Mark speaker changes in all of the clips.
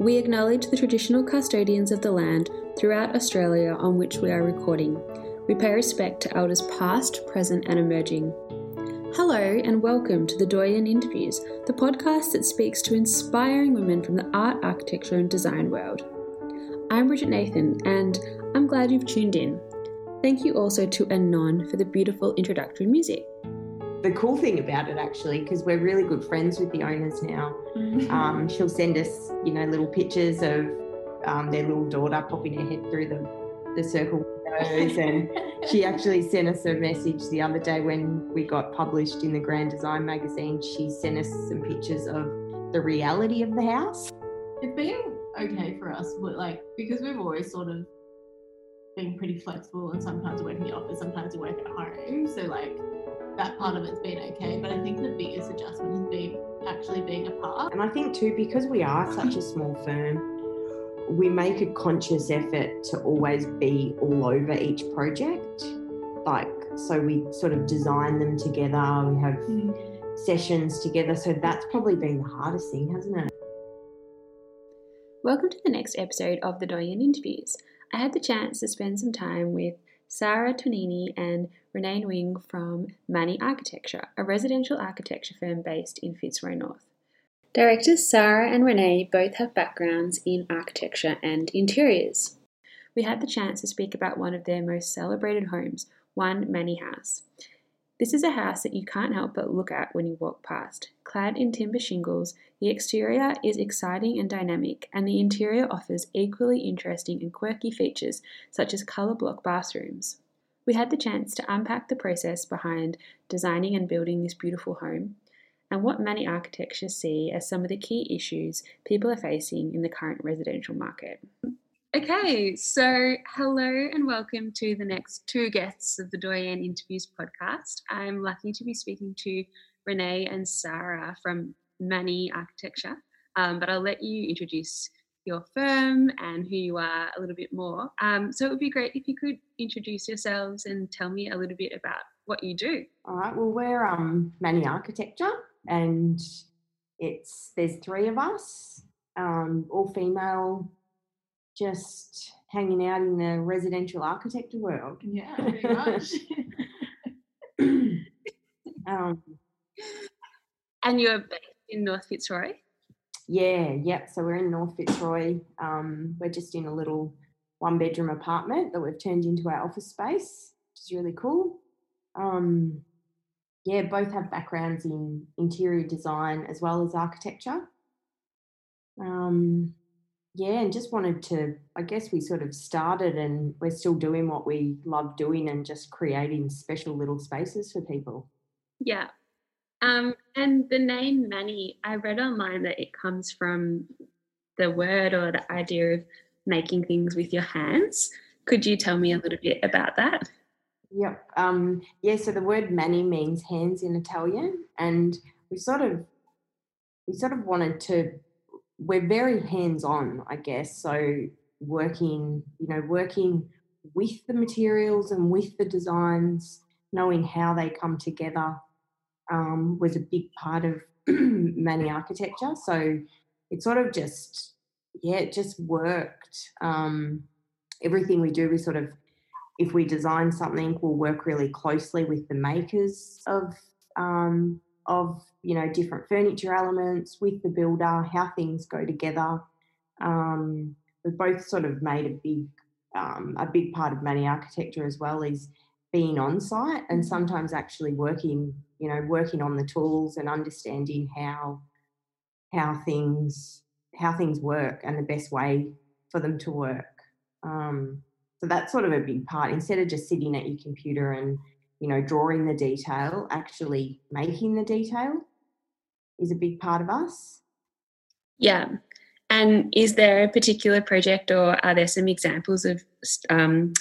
Speaker 1: We acknowledge the traditional custodians of the land throughout Australia on which we are recording. We pay respect to elders past, present, and emerging. Hello, and welcome to the Doyenne Interviews, the podcast that speaks to inspiring women from the art, architecture, and design world. I'm Bridget Nathan, and I'm glad you've tuned in. Thank you also to Anon for the beautiful introductory music.
Speaker 2: The cool thing about it, actually, because we're really good friends with the owners now,
Speaker 1: Mm-hmm.
Speaker 2: um, she'll send us, you know, little pictures of um, their little daughter popping her head through the, the circle windows. And she actually sent us a message the other day when we got published in the Grand Design magazine. She sent us some pictures of the reality of the house.
Speaker 3: It's been okay for us, but like because we've always sort of been pretty flexible and sometimes we work in the office, sometimes we work at home. So like that part of it's been okay. But I think the biggest adjustment has been actually being apart.
Speaker 2: And I think too, because we are such a small firm, we make a conscious effort to always be all over each project. Like, so we sort of design them together, we have mm-hmm. sessions together. So that's probably been the hardest thing, hasn't it?
Speaker 1: Welcome to the next episode of the Doyenne Interviews. I had the chance to spend some time with Sara Tonini and René Nguyen from Mani Architecture, a residential architecture firm based in Fitzroy North. Directors Sara and René both have backgrounds in architecture and interiors. We had the chance to speak about one of their most celebrated homes, One Mani House. This is a house that you can't help but look at when you walk past. Clad in timber shingles, the exterior is exciting and dynamic, and the interior offers equally interesting and quirky features such as colour block bathrooms. We had the chance to unpack the process behind designing and building this beautiful home and what Mani architects see as some of the key issues people are facing in the current residential market. Okay, so hello and welcome to the next two guests of the Doyenne Interviews podcast. I'm lucky to be speaking to René and Sara from Mani Architecture, um, but I'll let you introduce your firm and who you are a little bit more. Um, so it would be great if you could introduce yourselves and tell me a little bit about what you do.
Speaker 2: All right. Well, we're um, Mani Architecture, and it's there's three of us, um, all female, just hanging out in the residential architecture world.
Speaker 3: Yeah, pretty much.
Speaker 2: um,
Speaker 1: And you're based in North Fitzroy?
Speaker 2: yeah, yep. So we're in North Fitzroy. Um, we're just in a little one bedroom apartment that we've turned into our office space, which is really cool. Um, yeah, both have backgrounds in interior design as well as architecture. Um, yeah, and just wanted to, I guess we sort of started and we're still doing what we love doing and just creating special little spaces for people.
Speaker 1: Yeah. Um, and the name Mani, I read online that it comes from the word or the idea of making things with your hands. Could you tell me a little bit about that?
Speaker 2: Yep. Um, yeah, so the word mani means hands in Italian, and we sort of we sort of wanted to we're very hands-on, I guess. So working, you know, working with the materials and with the designs, knowing how they come together um, was a big part of Mani architecture. So it sort of just yeah, it just worked. Um, everything we do, we sort of if we design something, we'll work really closely with the makers of um, of you know different furniture elements with the builder, how things go together. Um, we've both sort of made a big um, a big part of Mani architecture as well is being on site and sometimes actually working you know working on the tools and understanding how how things how things work and the best way for them to work. Um, so that's sort of a big part. Instead of just sitting at your computer and you know drawing the detail, actually making the detail is a big part of us.
Speaker 1: Yeah. And is there a particular project or are there some examples of um,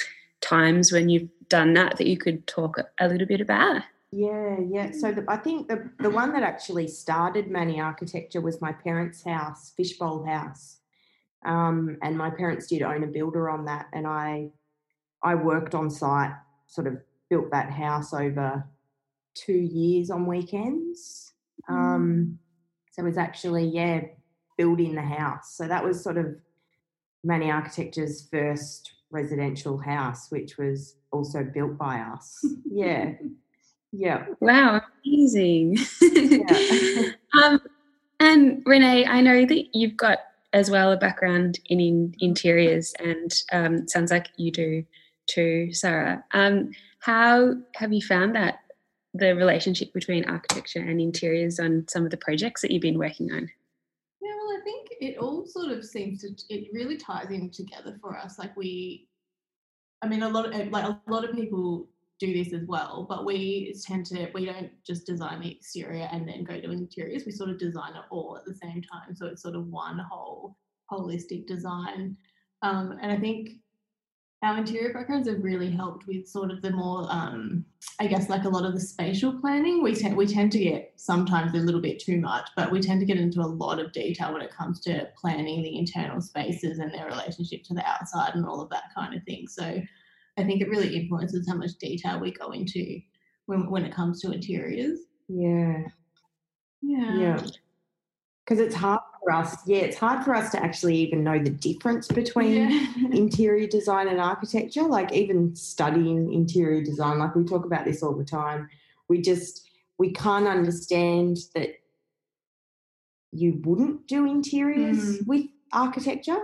Speaker 1: times when you've done that that you could talk a little bit about?
Speaker 2: Yeah, yeah. So the, I think the the one that actually started Mani Architecture was my parents' house, Fishbowl House, um, and my parents did own a builder on that, and I I worked on site, sort of built that house over two years on weekends. Um, so it was actually yeah building the house. So that was sort of Mani Architecture's first residential house, which was also built by us. Yeah. Yeah.
Speaker 1: Wow, amazing.
Speaker 2: Yeah.
Speaker 1: um, and René, I know that you've got as well a background in, in interiors, and um, sounds like you do too, Sara. Um, how have you found that the relationship between architecture and interiors on some of the projects that you've been working on?
Speaker 3: Yeah, well, I think it all sort of seems to it really ties in together for us. Like we, I mean, a lot of like a lot of people do this as well, but we tend to we don't just design the exterior and then go to interiors. We sort of design it all at the same time, so it's sort of one whole holistic design. Um, and I think our interior backgrounds have really helped with sort of the more, um, I guess, like a lot of the spatial planning. We tend we tend to get sometimes a little bit too much, but we tend to get into a lot of detail when it comes to planning the internal spaces and their relationship to the outside and all of that kind of thing. So I think it really influences how much detail we go into when when it comes to interiors.
Speaker 2: Yeah.
Speaker 3: Yeah.
Speaker 2: Yeah. Because it's hard for us. Yeah, it's hard for us to actually even know the difference between
Speaker 3: Yeah.
Speaker 2: interior design and architecture. Like even studying interior design, like we talk about this all the time. We just we can't understand that you wouldn't do interiors
Speaker 3: Mm.
Speaker 2: with architecture.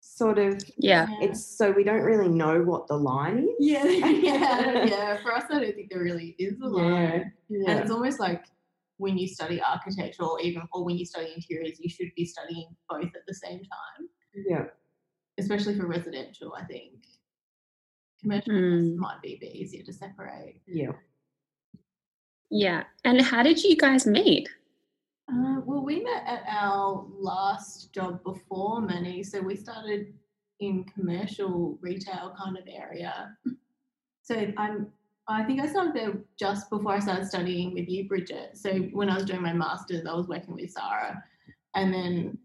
Speaker 2: Sort of
Speaker 1: Yeah.
Speaker 2: it's so we don't really know what the line is.
Speaker 3: yeah, yeah, yeah. For us, I don't think there really is a line.
Speaker 2: Yeah.
Speaker 3: And it's almost like when you study architecture or even or when you study interiors, you should be studying both at the same time,
Speaker 2: Yeah.
Speaker 3: especially for residential, I think. Commercial
Speaker 1: Mm.
Speaker 3: might be a bit easier to separate.
Speaker 2: Yeah.
Speaker 1: Yeah. And how did you guys meet?
Speaker 3: Uh, well, we met at our last job before Mani, so we started in commercial retail kind of area. So I'm, I think I started there just before I started studying with you, Bridget. So when I was doing my masters, I was working with Sara, and then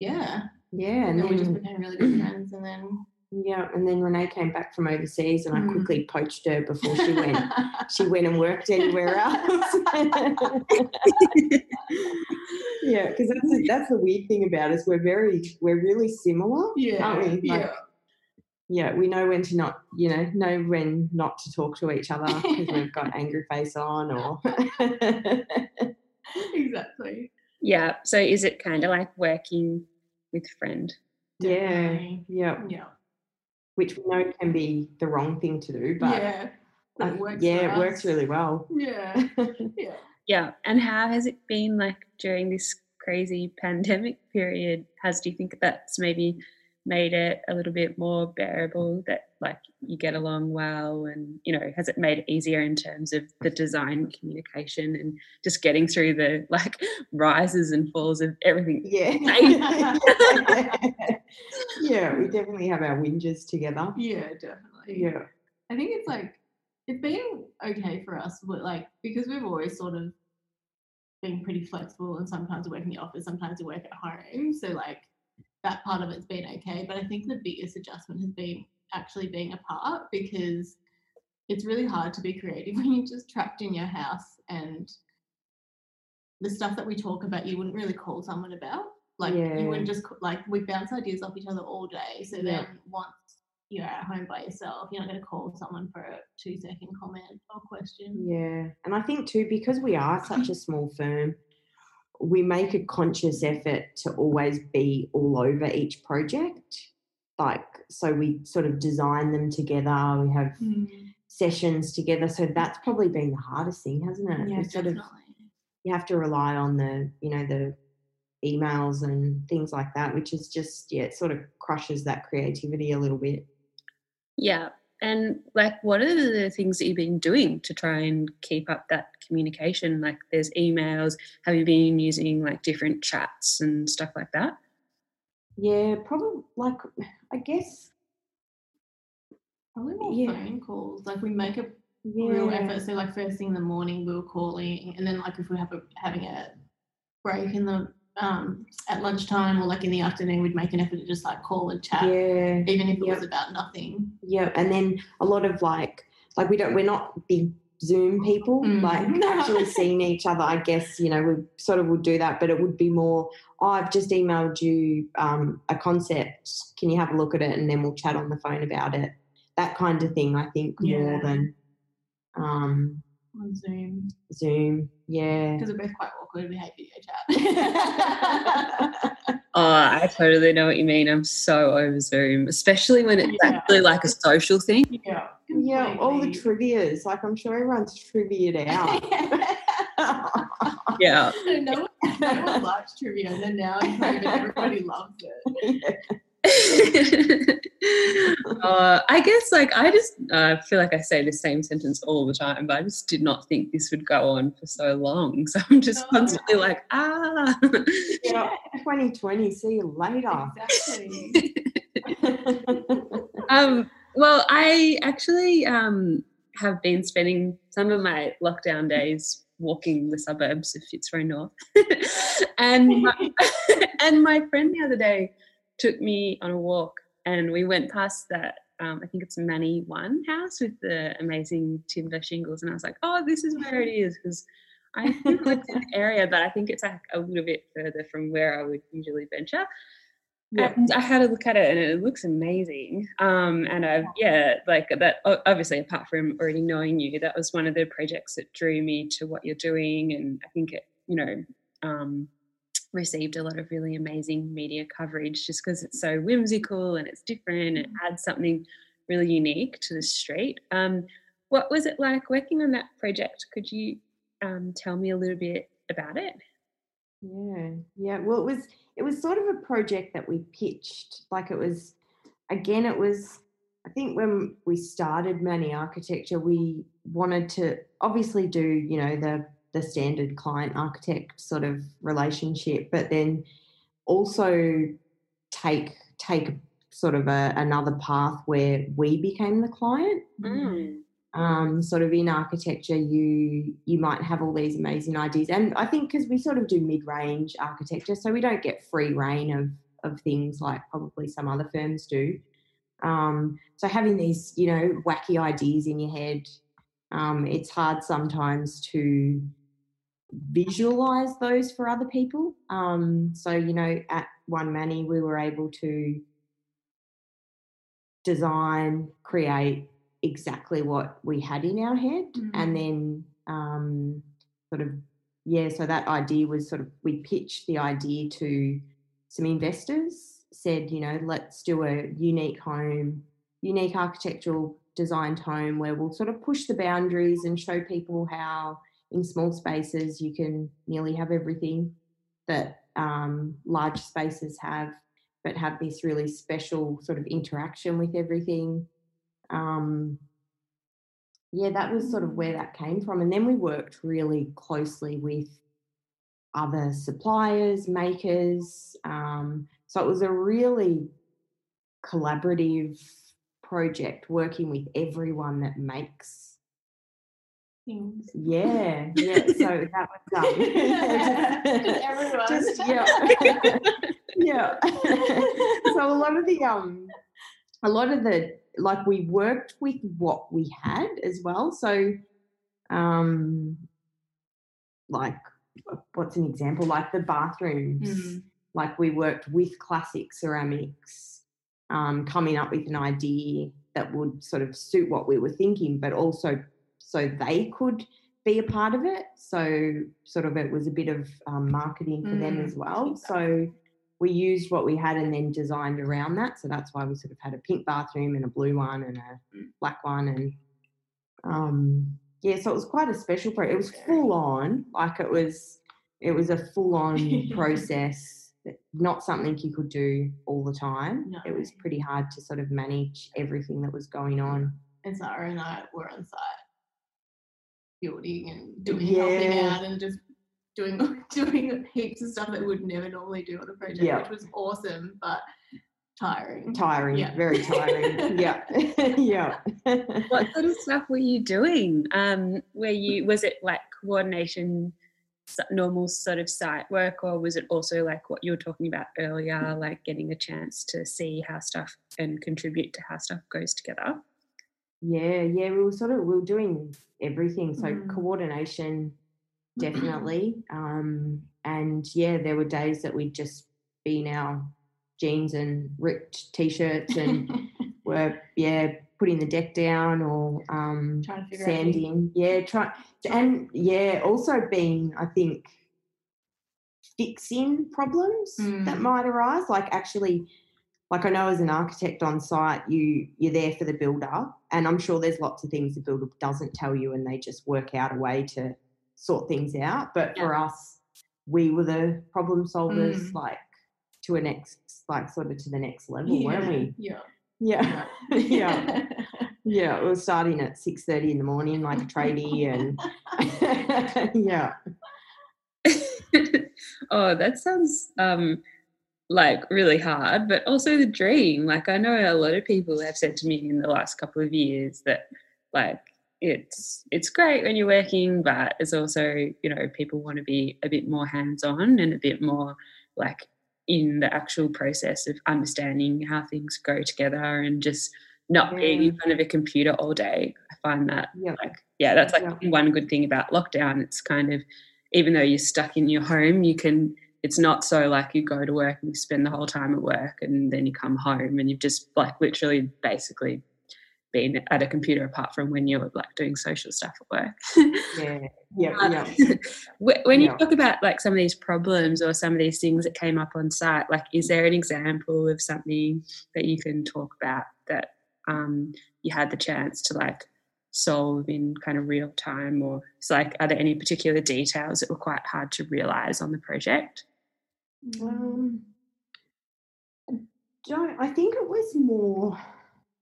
Speaker 3: yeah,
Speaker 2: Yeah.
Speaker 3: and
Speaker 2: And
Speaker 3: then we just became really good friends, and then
Speaker 2: Yeah, and then René came back from overseas, and I
Speaker 3: Mm.
Speaker 2: quickly poached her before she went. she went and worked anywhere else. yeah, because that's the, that's the weird thing about us. We're very we're really similar,
Speaker 3: yeah,
Speaker 2: aren't we? Like,
Speaker 3: yeah.
Speaker 2: Yeah, we know when to not, you know, know when not to talk to each other because we've got angry face on, or
Speaker 3: exactly.
Speaker 1: Yeah. So is it kind of like working with a friend?
Speaker 2: yeah,
Speaker 3: Definitely.
Speaker 2: yeah,
Speaker 3: Yeah.
Speaker 2: which we know can be the wrong thing to do, but
Speaker 3: yeah. but
Speaker 2: uh,
Speaker 3: it works
Speaker 2: yeah,
Speaker 3: for
Speaker 2: it works really well.
Speaker 3: Yeah. Yeah.
Speaker 1: Yeah. And how has it been like during this crazy pandemic period? Has do you think that's maybe made it a little bit more bearable that like you get along well and you know has it made it easier in terms of the design communication and just getting through the like rises and falls of everything
Speaker 2: Yeah. Yeah, we definitely have our whinges together.
Speaker 3: Yeah, definitely.
Speaker 2: Yeah.
Speaker 3: I think it's like it's been okay for us, but like because we've always sort of been pretty flexible and sometimes we work in the office, sometimes we work at home. So like that part of it's been okay. But I think the biggest adjustment has been actually being apart because it's really hard to be creative when you're just trapped in your house and the stuff that we talk about you wouldn't really call someone about. Like
Speaker 2: Yeah.
Speaker 3: you wouldn't just like we bounce ideas off each other all day. So
Speaker 2: Yeah.
Speaker 3: then once you're at home by yourself, you're not going to call someone for a two second comment or question.
Speaker 2: Yeah. And I think too, because we are such a small firm, we make a conscious effort to always be all over each project. Like, so we sort of design them together, we have mm. sessions together. So that's probably been the hardest thing, hasn't it?
Speaker 3: Yeah,
Speaker 2: We sort of
Speaker 3: definitely.
Speaker 2: you have to rely on the you know the emails and things like that which is just yeah it sort of crushes that creativity a little bit
Speaker 1: Yeah. And like, what are the things that you've been doing to try and keep up that communication? Like, there's emails. Have you been using like different chats and stuff like that?
Speaker 2: yeah probably like i guess
Speaker 3: Probably more
Speaker 2: Yeah.
Speaker 3: phone calls. Like we make a
Speaker 2: yeah
Speaker 3: real effort. So like first thing in the morning we were calling, and then like if we have a, having a break in the um at lunchtime or like in the afternoon, we'd make an effort to just like call and chat,
Speaker 2: yeah
Speaker 3: even if it
Speaker 2: Yep.
Speaker 3: was about nothing.
Speaker 2: yeah and then a lot of like like we don't we're not big Zoom people,
Speaker 3: Mm.
Speaker 2: like actually seeing each other. I guess you know we sort of would do that, but it would be more. Oh, I've just emailed you um, a concept. Can you have a look at it, and then we'll chat on the phone about it. That kind of thing. I think more than um,
Speaker 3: on Zoom
Speaker 2: Zoom. Yeah.
Speaker 3: because we're both quite awkward. We hate video chat.
Speaker 1: Oh, I totally know what you mean. I'm so over Zoom, especially when it's
Speaker 3: Yeah.
Speaker 1: actually like a social thing.
Speaker 3: yeah,
Speaker 2: yeah, all the
Speaker 3: completely.
Speaker 2: trivias. Like I'm sure everyone's triviaed out.
Speaker 1: Yeah.
Speaker 3: So no one, no one likes trivia, and then now everybody loves it.
Speaker 1: uh, I guess like I just uh, feel like I say the same sentence all the time, but I just did not think this would go on for so long. So I'm just
Speaker 3: No.
Speaker 1: constantly like, ah.
Speaker 2: yeah. 2020. See you later.
Speaker 3: Exactly.
Speaker 1: um, well, I actually um, have been spending some of my lockdown days walking the suburbs of Fitzroy North, and my, and my friend the other day took me on a walk, and we went past that. Um, I think it's Mani One house with the amazing timber shingles, and I was like, "Oh, this is where it is," because I think it's in the area, but I think it's like a little bit further from where I would usually venture.
Speaker 2: Yeah.
Speaker 1: And I had a look at it and it looks amazing. Um, and I've, yeah, like that, obviously, apart from already knowing you, that was one of the projects that drew me to what you're doing. And I think it, you know, um, received a lot of really amazing media coverage just because it's so whimsical and it's different. It adds something really unique to the street. Um, what was it like working on that project? Could you um, tell me a little bit about it?
Speaker 2: Yeah, yeah. Well, it was it was sort of a project that we pitched. Like it was, again, it was. I think when we started Mani Architecture, we wanted to obviously do you know the the standard client architect sort of relationship, but then also take take sort of a, another path where we became the client
Speaker 1: Mm.
Speaker 2: um, sort of in architecture you you might have all these amazing ideas and i think because we sort of do mid-range architecture so we don't get free reign of of things like probably some other firms do um, so having these you know wacky ideas in your head um, it's hard sometimes to visualize those for other people. Um, so you know at one Mani we were able to design create exactly what we had in our head and then um, sort of yeah so that idea was sort of we pitched the idea to some investors said you know let's do a unique home unique architectural designed home where we'll sort of push the boundaries and show people how in small spaces you can nearly have everything that um, large spaces have but have this really special sort of interaction with everything um, yeah, that was sort of where that came from. And then we worked really closely with other suppliers, makers. Um, so it was a really collaborative project working with everyone that makes.
Speaker 3: Things.
Speaker 2: Yeah, yeah. So that was done.
Speaker 3: Everyone.
Speaker 2: Just yeah, yeah. so a lot of the um, a lot of the like we worked with what we had as well. So, um, like what's an example? Like the bathrooms.
Speaker 3: Mm.
Speaker 2: Like we worked with classic ceramics, um, coming up with an idea that would sort of suit what we were thinking, but also so they could be a part of it. So sort of it was a bit of um, marketing for them
Speaker 3: Mm,
Speaker 2: as well. So we used what we had and then designed around that. So that's why we sort of had a pink bathroom and a blue one and a
Speaker 3: Mm.
Speaker 2: black one and um yeah, so it was quite a special project. It was full on, like it was it was a full on process, not something you could do all the time.
Speaker 3: No.
Speaker 2: It was pretty hard to sort of manage everything that was going on.
Speaker 3: And Sara and I were on site building and doing helping out and just doing doing heaps of stuff that we would never normally do on a project,
Speaker 2: Yeah.
Speaker 3: which was awesome but tiring.
Speaker 2: Tiring,
Speaker 3: Yeah.
Speaker 2: very tiring. yeah. yeah.
Speaker 1: what sort of stuff were you doing? Um, were you was it like coordination, normal sort of site work, or was it also like what you were talking about earlier, like getting a chance to see how stuff and contribute to how stuff goes together?
Speaker 2: Yeah, yeah, we were sort of we were doing everything. So
Speaker 3: Mm.
Speaker 2: coordination, definitely. um, and yeah, there were days that we'd just be in our jeans and ripped t-shirts and were yeah putting the deck down or um,
Speaker 3: Trying to figure out
Speaker 2: sanding. Yeah, try and yeah, also being I think fixing problems that
Speaker 3: Mm.
Speaker 2: might arise. Like actually, like I know as an architect on site, you you're there for the builder, and I'm sure there's lots of things the builder doesn't tell you, and they just work out a way to sort things out. But for us, we were the problem solvers,
Speaker 3: Mm.
Speaker 2: like to a next, like sort of to the next level, weren't we?
Speaker 3: Yeah.
Speaker 2: Yeah, yeah, yeah. We were starting at six thirty in the morning, like a tradie, and yeah,
Speaker 1: oh, that sounds um like really hard, but also the dream. Like I know a lot of people have said to me in the last couple of years that like it's it's great when you're working, but it's also, you know, people want to be a bit more hands-on and a bit more like in the actual process of understanding how things go together and just not being in front of a computer all day. I find that
Speaker 2: yeah,
Speaker 1: like yeah that's like
Speaker 2: Yeah.
Speaker 1: one good thing about lockdown it's kind of even though you're stuck in your home you can it's not so like you go to work and you spend the whole time at work and then you come home and you've just like literally basically been at a computer apart from when you're like doing social stuff at work
Speaker 2: yeah, yeah,
Speaker 1: Uh,
Speaker 2: yeah.
Speaker 1: When you
Speaker 2: Yeah.
Speaker 1: talk about like some of these problems or some of these things that came up on site like is there an example of something that you can talk about that um, you had the chance to like solve in kind of real time or it's like are there any particular details that were quite hard to realize on the project
Speaker 2: Um, I don't. I think it was more.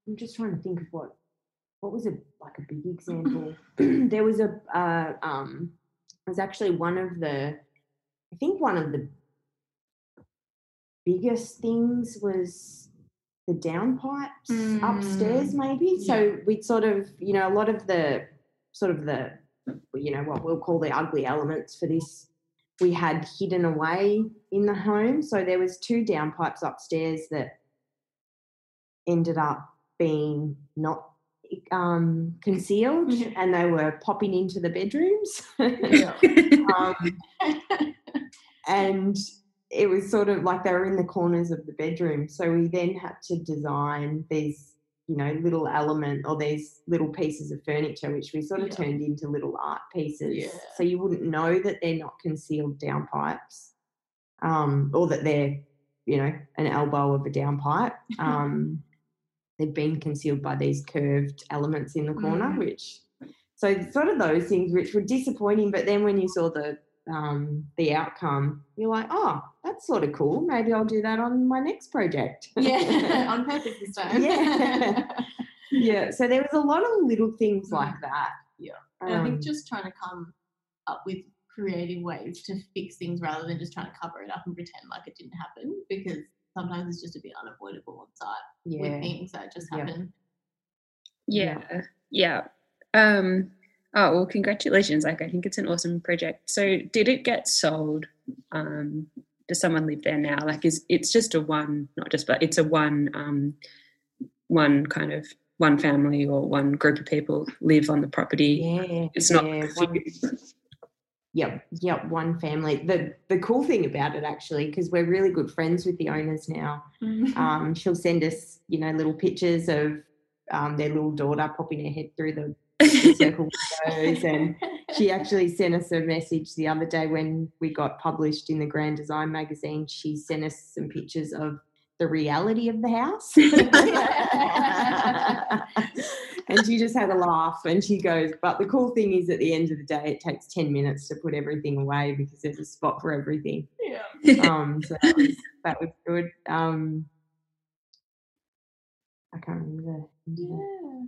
Speaker 2: I'm just trying to think of what. What was a like a big example? there was a. Uh, um, it was actually one of the. I think one of the biggest things was the downpipes upstairs, maybe. So we'd sort of, you know, a lot of the sort of the, you know, what we'll call the ugly elements for this we had hidden away in the home. So there was two downpipes upstairs that ended up being not um, concealed,
Speaker 3: Yeah.
Speaker 2: and they were popping into the bedrooms. Um, and it was sort of like they were in the corners of the bedroom. So we then had to design these, you know, little element or these little pieces of furniture, which we sort of
Speaker 3: Yeah.
Speaker 2: turned into little art pieces.
Speaker 3: Yeah.
Speaker 2: So you wouldn't know that they're not concealed downpipes, um, or that they're, you know, an elbow of a downpipe. Um, they've been concealed by these curved elements in the corner,
Speaker 3: Mm.
Speaker 2: which so sort of those things which were disappointing. But then when you saw the um, the outcome, you're like, oh, that's sort of cool. Maybe I'll do that on my next project.
Speaker 3: yeah, on purpose this time.
Speaker 2: Yeah. yeah. So there was a lot of little things
Speaker 3: Mm.
Speaker 2: like that.
Speaker 3: Yeah. And I think
Speaker 2: Um,
Speaker 3: just trying to come up with creative ways to fix things rather than just trying to cover it up and pretend like it didn't happen because sometimes it's just a bit unavoidable on site with things that just
Speaker 2: Yeah.
Speaker 3: happen.
Speaker 1: yeah yeah um oh well congratulations like i think it's an awesome project so did it get sold um does someone live there now like is it's just a one not just but it's a one um one kind of one family or one group of people live on the property
Speaker 2: Yeah.
Speaker 1: it's not
Speaker 2: yeah, one- Yep, yep, one family. The the cool thing about it actually, because we're really good friends with the owners now. Um, she'll send us, you know, little pictures of um, their little daughter popping her head through the, the circle windows, and she actually sent us a message the other day when we got published in the Grand Design magazine. She sent us some pictures of the reality of the house. and she just had a laugh and she goes, But the cool thing is at the end of the day, it takes 10 minutes to put everything away because there's a spot for everything.
Speaker 3: yeah.
Speaker 2: Um, so that was, that was good. Um, I can't remember.
Speaker 3: Yeah.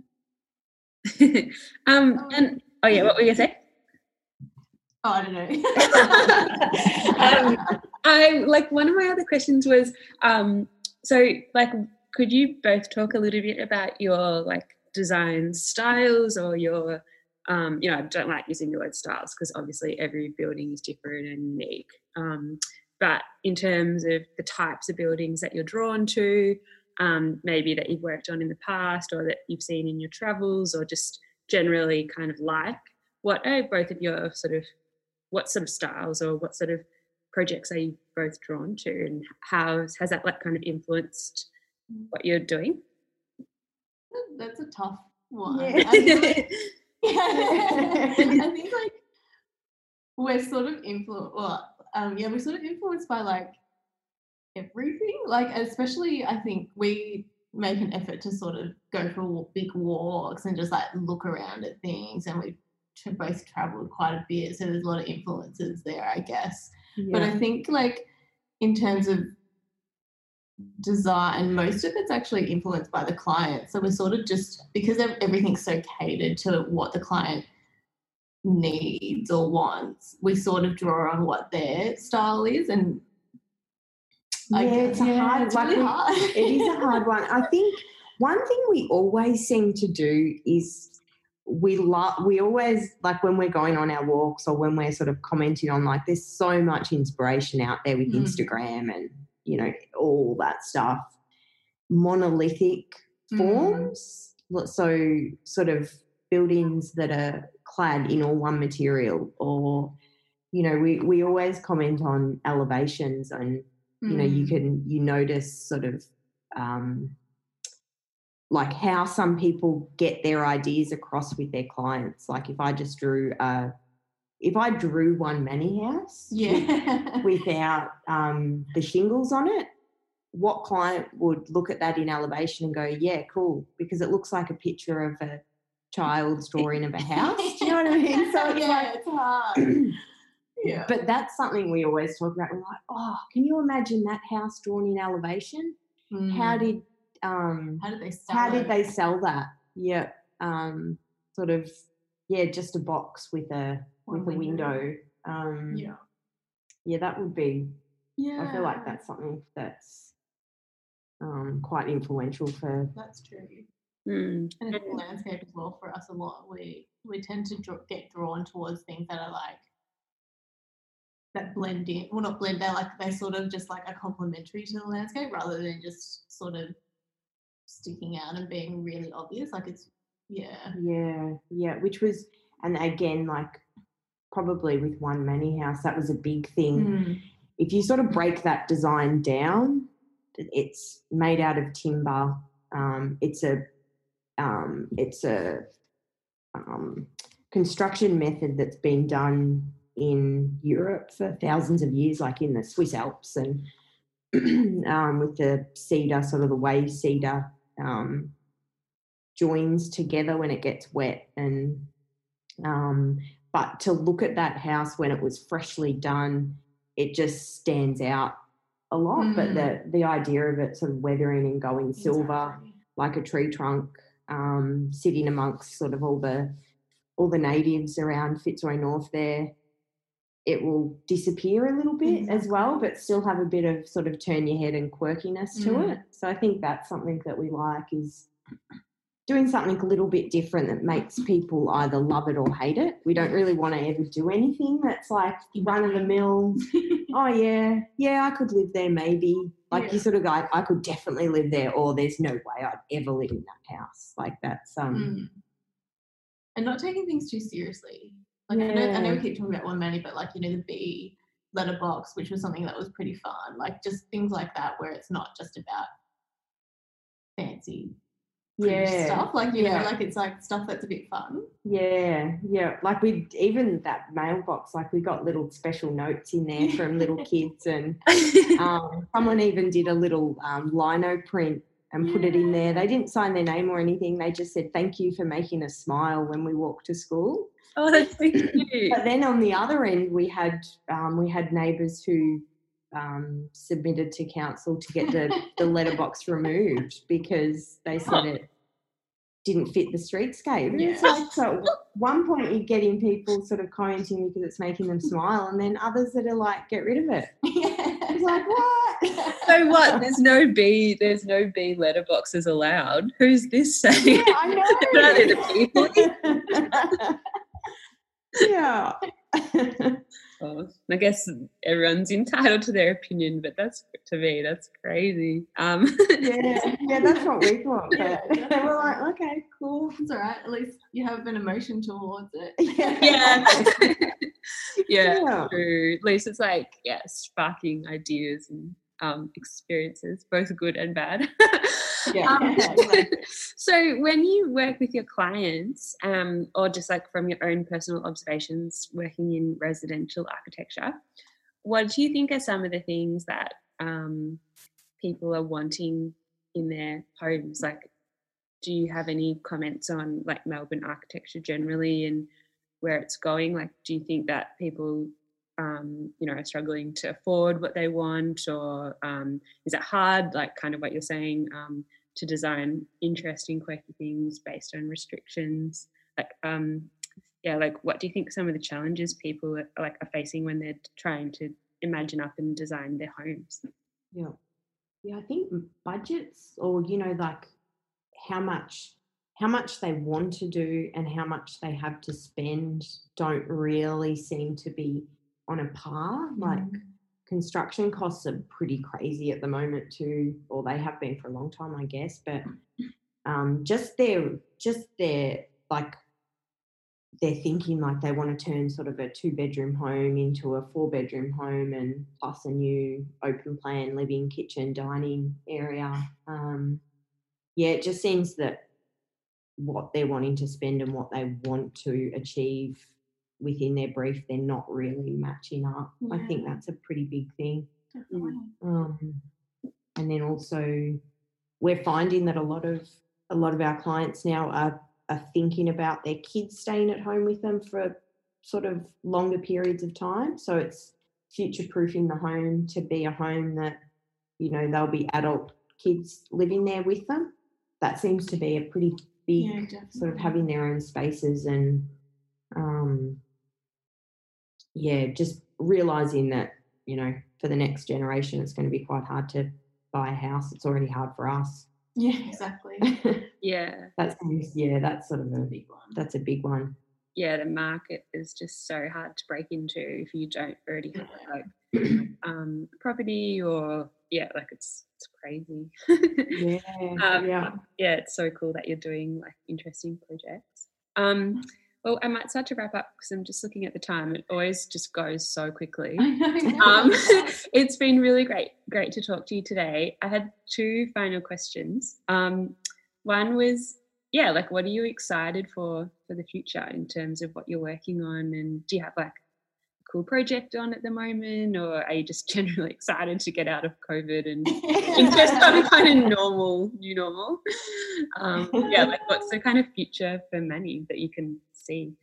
Speaker 1: um and oh yeah what were you gonna say
Speaker 3: Oh, I don't know.
Speaker 1: um, I like one of my other questions was um, so like could you both talk a little bit about your like design styles or your um, you know I don't like using the word styles because obviously every building is different and unique um, but in terms of the types of buildings that you're drawn to um, maybe that you've worked on in the past or that you've seen in your travels or just generally kind of like? What are both of your sort of what sort of styles or what sort of projects are you both drawn to and how has that like kind of influenced what you're doing?
Speaker 3: That's a tough one.
Speaker 2: Yeah.
Speaker 3: I, think, like, I think like we're sort of influenced. Well, um, yeah, we're sort of influenced by like everything. Like especially, I think we make an effort to sort of go for big walks and just like look around at things, and we've both traveled quite a bit, so there's a lot of influences there, I guess. But I think like in terms of design, most of it's actually influenced by the client. So we're sort of just because everything's so catered to what the client needs or wants, we sort of draw on what their style is and I
Speaker 2: yeah, it's a hard
Speaker 3: it's
Speaker 2: like
Speaker 3: really hard.
Speaker 2: it is a hard one. I think one thing we always seem to do is we love we always like when we're going on our walks or when we're sort of commenting on like there's so much inspiration out there with
Speaker 3: Mm.
Speaker 2: Instagram and you know all that stuff monolithic
Speaker 3: Mm.
Speaker 2: forms so sort of buildings that are clad in all one material or you know we we always comment on elevations and you know you
Speaker 3: Mm.
Speaker 2: can you notice sort of um, like how some people get their ideas across with their clients like if i just drew a if i drew one Mani house
Speaker 3: yeah.
Speaker 2: without um, the shingles on it what client would look at that in elevation and go yeah cool because it looks like a picture of a child's drawing of a house do you know what i mean so it's
Speaker 3: yeah,
Speaker 2: like
Speaker 3: it's hard. Yeah.
Speaker 2: but that's something we always talk about. We're like, oh, can you imagine that house drawn in elevation? How
Speaker 3: Mm.
Speaker 2: did um
Speaker 3: how did they sell
Speaker 2: how did they sell that? Yeah, um, sort of yeah, just a box with a
Speaker 3: One
Speaker 2: with a
Speaker 3: window.
Speaker 2: Um,
Speaker 3: Yeah.
Speaker 2: yeah, that would be.
Speaker 3: Yeah.
Speaker 2: I feel like that's something that's um quite influential for.
Speaker 3: That's true.
Speaker 1: Mm.
Speaker 3: And I think landscape as well for us a lot. We we tend to get drawn towards things that are like that blend in. Well, not blend. They're like they're sort of just like a complementary to the landscape rather than just sort of sticking out and being really obvious. Like it's yeah.
Speaker 2: Yeah, yeah, which was and again like probably with one Mani house that was a big thing.
Speaker 3: Mm.
Speaker 2: if you sort of break that design down, it's made out of timber. Um, it's a um, it's a um, construction method that's been done in Europe for thousands of years, like in the Swiss Alps and um, with the cedar, sort of the wave cedar, um, joins together when it gets wet. And um, but to look at that house when it was freshly done, it just stands out a lot. But the the idea of it sort of weathering and going silver
Speaker 3: Exactly.
Speaker 2: like a tree trunk, um, sitting amongst sort of all the all the natives around Fitzroy North there, it will disappear a little bit as well, but still have a bit of sort of turn your head and quirkiness to
Speaker 3: Mm.
Speaker 2: it. So I think that's something that we like is doing something a little bit different that makes people either love it or hate it. We don't really want to ever do anything that's like run of the mill. Oh yeah, yeah, I could live there maybe. Like
Speaker 3: Yeah.
Speaker 2: you sort of go, I could definitely live there, or there's no way I'd ever live in that house. Like that's um
Speaker 3: Mm. And not taking things too seriously. Like I, know, I know we keep talking about one Mani, but like you know the B letterbox, which was something that was pretty fun. Like just things like that, where it's not just about fancy
Speaker 2: yeah.
Speaker 3: stuff. Like you
Speaker 2: Yeah.
Speaker 3: know, like it's like stuff that's a bit fun.
Speaker 2: Yeah, yeah. Like we even that mailbox, like we got little special notes in there from little kids, and um, someone even did a little um, lino print and put it in there. They didn't sign their name or anything. They just said thank you for making us smile when we walk to school.
Speaker 1: Oh, that's so cute.
Speaker 2: But then on the other end, we had um, we had neighbours who um, submitted to council to get the, the letterbox removed because they said it didn't fit the streetscape. It's
Speaker 3: Yeah.
Speaker 2: like so at one point you're getting people sort of commenting because it's making them smile, and then others that are like, get rid of it. It's like what?
Speaker 1: So what? There's no B. There's no B letterboxes allowed. Who's this saying?
Speaker 2: Yeah, I know.
Speaker 1: The people.
Speaker 2: Yeah.
Speaker 1: I guess everyone's entitled to their opinion, but that's to me that's crazy. Um,
Speaker 2: yeah, yeah, that's what we thought.
Speaker 3: Yeah,
Speaker 2: we're like, okay, cool.
Speaker 3: It's all right. At least you have an emotion towards it.
Speaker 1: yeah, yeah,
Speaker 2: Yeah.
Speaker 1: true. At least it's like yeah, sparking ideas and um, experiences, both good and bad.
Speaker 2: Yeah.
Speaker 1: Um, so when you work with your clients, um, or just like from your own personal observations working in residential architecture, what do you think are some of the things that um, people are wanting in their homes? Like, do you have any comments on like Melbourne architecture generally and where it's going? Like, do you think that people um, you know, struggling to afford what they want, or um, is it hard, like kind of what you're saying, um, to design interesting, quirky things based on restrictions? Like, um, yeah, like what do you think some of the challenges people are, like are facing when they're trying to imagine up and design their homes?
Speaker 2: Yeah. Yeah, I think budgets or you know like how much how much they want to do and how much they have to spend don't really seem to be on a par. Like
Speaker 3: Mm.
Speaker 2: construction costs are pretty crazy at the moment too, or they have been for a long time, I guess. But um, just their just their like they're thinking like they want to turn sort of a two bedroom home into a four bedroom home and plus a new open plan living kitchen dining area um, yeah it just seems that what they're wanting to spend and what they want to achieve within their brief they're not really matching up. I think that's a pretty big thing.
Speaker 3: Definitely.
Speaker 2: um, and then also we're finding that a lot of a lot of our clients now are are thinking about their kids staying at home with them for sort of longer periods of time. So it's future proofing the home to be a home that you know they'll be adult kids living there with them. That seems to be a pretty big
Speaker 3: Yeah,
Speaker 2: sort of having their own spaces and um yeah just realizing that you know for the next generation it's going to be quite hard to buy a house it's already hard for us
Speaker 3: Yeah, exactly.
Speaker 1: Yeah,
Speaker 2: that's yeah that's sort of a
Speaker 3: Big one.
Speaker 2: that's a big one
Speaker 1: yeah, the market is just so hard to break into if you don't already have like um, property or yeah, like it's it's crazy.
Speaker 2: yeah
Speaker 1: Um,
Speaker 2: yeah
Speaker 1: yeah, it's so cool that you're doing like interesting projects. Um, well, I might start to wrap up because I'm just looking at the time. It always just goes so quickly. Um, it's been really great, great to talk to you today. I had two final questions. Um, one was, yeah, like what are you excited for for the future in terms of what you're working on, and do you have like a cool project on at the moment, or are you just generally excited to get out of COVID and just some kind of normal, new normal. Um, yeah, like what's the kind of future for Mani that you can see?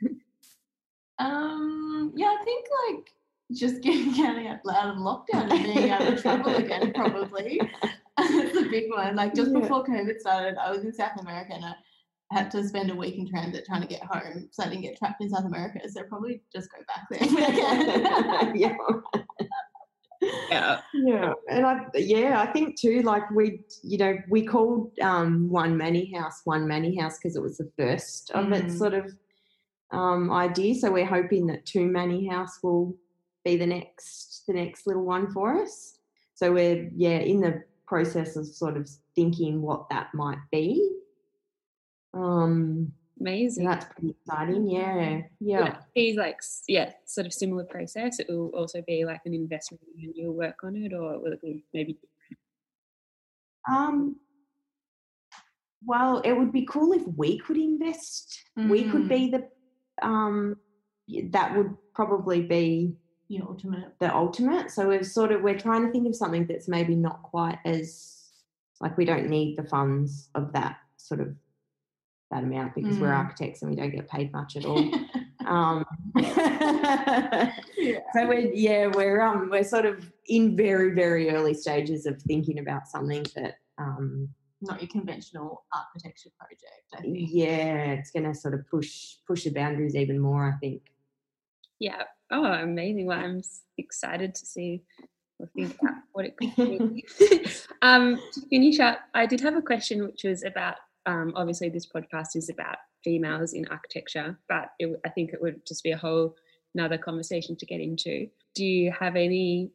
Speaker 3: Um, yeah, I think like just getting getting out out of lockdown and being able to travel again, probably. It's a big one. Like just
Speaker 2: Yeah.
Speaker 3: before COVID started, I was in South America and I had to spend a week in transit trying to get home, so I didn't get trapped in South America. So probably just go back there when I can.
Speaker 2: yeah
Speaker 1: Yeah,
Speaker 2: yeah and i yeah i think too like we you know we called um one Mani house one Mani house because it was the first of its
Speaker 3: Mm.
Speaker 2: sort of um idea so we're hoping that Two Mani house will be the next the next little one for us so we're yeah in the process of sort of thinking what that might be um so
Speaker 1: amazing.
Speaker 2: that's pretty exciting yeah yeah
Speaker 1: it be like yeah, sort of similar process? It will also be like an investment and you'll work on it, or will it be maybe
Speaker 2: Um, well, it would be cool if we could invest. We could
Speaker 3: Mm.
Speaker 2: be the um that would probably be
Speaker 3: ultimate.
Speaker 2: the ultimate. So we're sort of we're trying to think of something that's maybe not quite as like we don't need the funds of that sort of that amount because we're
Speaker 3: Mm.
Speaker 2: architects and we don't get paid much at all. um
Speaker 3: yeah.
Speaker 2: so we're yeah we're um we're sort of in very very early stages of thinking about something that um
Speaker 3: Not your conventional architecture project, I think.
Speaker 2: yeah it's going to sort of push push the boundaries even more i think
Speaker 1: yeah? Oh, amazing! Well, I'm excited to see or think about what it could be. um, to finish up, I did have a question, which was about um, obviously this podcast is about females in architecture, but it, w- I think it would just be a whole another conversation to get into. Do you have any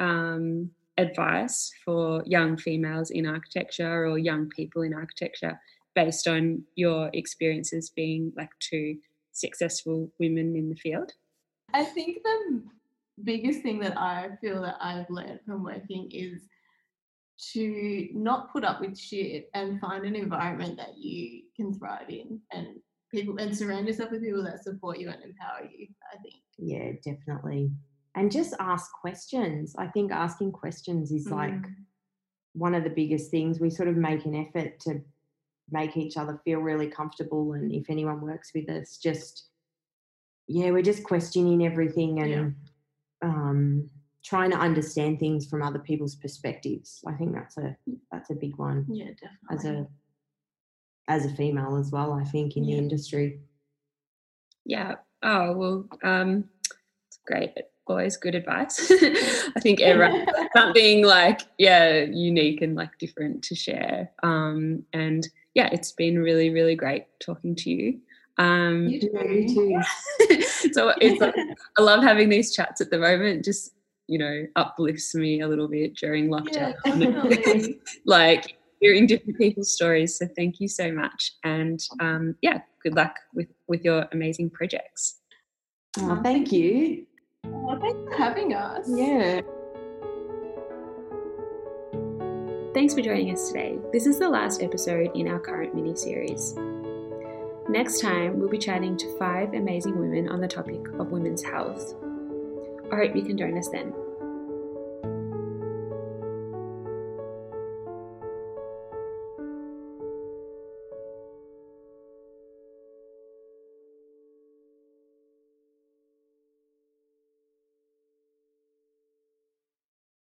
Speaker 1: um, advice for young females in architecture or young people in architecture based on your experiences being like two successful women in the field?
Speaker 3: I think the biggest thing that I feel that I've learned from working is to not put up with shit and find an environment that you can thrive in and people and surround yourself with people that support you and empower you i think
Speaker 2: Yeah, definitely. And just ask questions. I think asking questions is like
Speaker 3: Mm.
Speaker 2: one of the biggest things. We sort of make an effort to make each other feel really comfortable. And if anyone works with us, just, yeah, we're just questioning everything and
Speaker 3: Yeah.
Speaker 2: um, trying to understand things from other people's perspectives. I think that's a that's a big one
Speaker 3: yeah definitely
Speaker 2: as a as a female as well. I think in
Speaker 3: Yeah.
Speaker 2: the industry.
Speaker 1: Yeah. Oh, well, um, it's great. Always good advice. I think everyone something like, yeah, unique and like different to share. Um, and yeah, it's been really, really great talking to you. Um,
Speaker 3: You
Speaker 2: too.
Speaker 1: so it's like, I love having these chats at the moment. Just you know, uplifts me a little bit during lockdown.
Speaker 3: definitely
Speaker 1: like hearing different people's stories. So thank you so much, and um, yeah, good luck with with your amazing projects.
Speaker 2: Oh, thank you.
Speaker 3: Thanks for having us
Speaker 2: Yeah.
Speaker 1: Thanks for joining us today. This is the last episode in our current mini series. Next time, we'll be chatting to five amazing women on the topic of women's health. I hope you can join us then.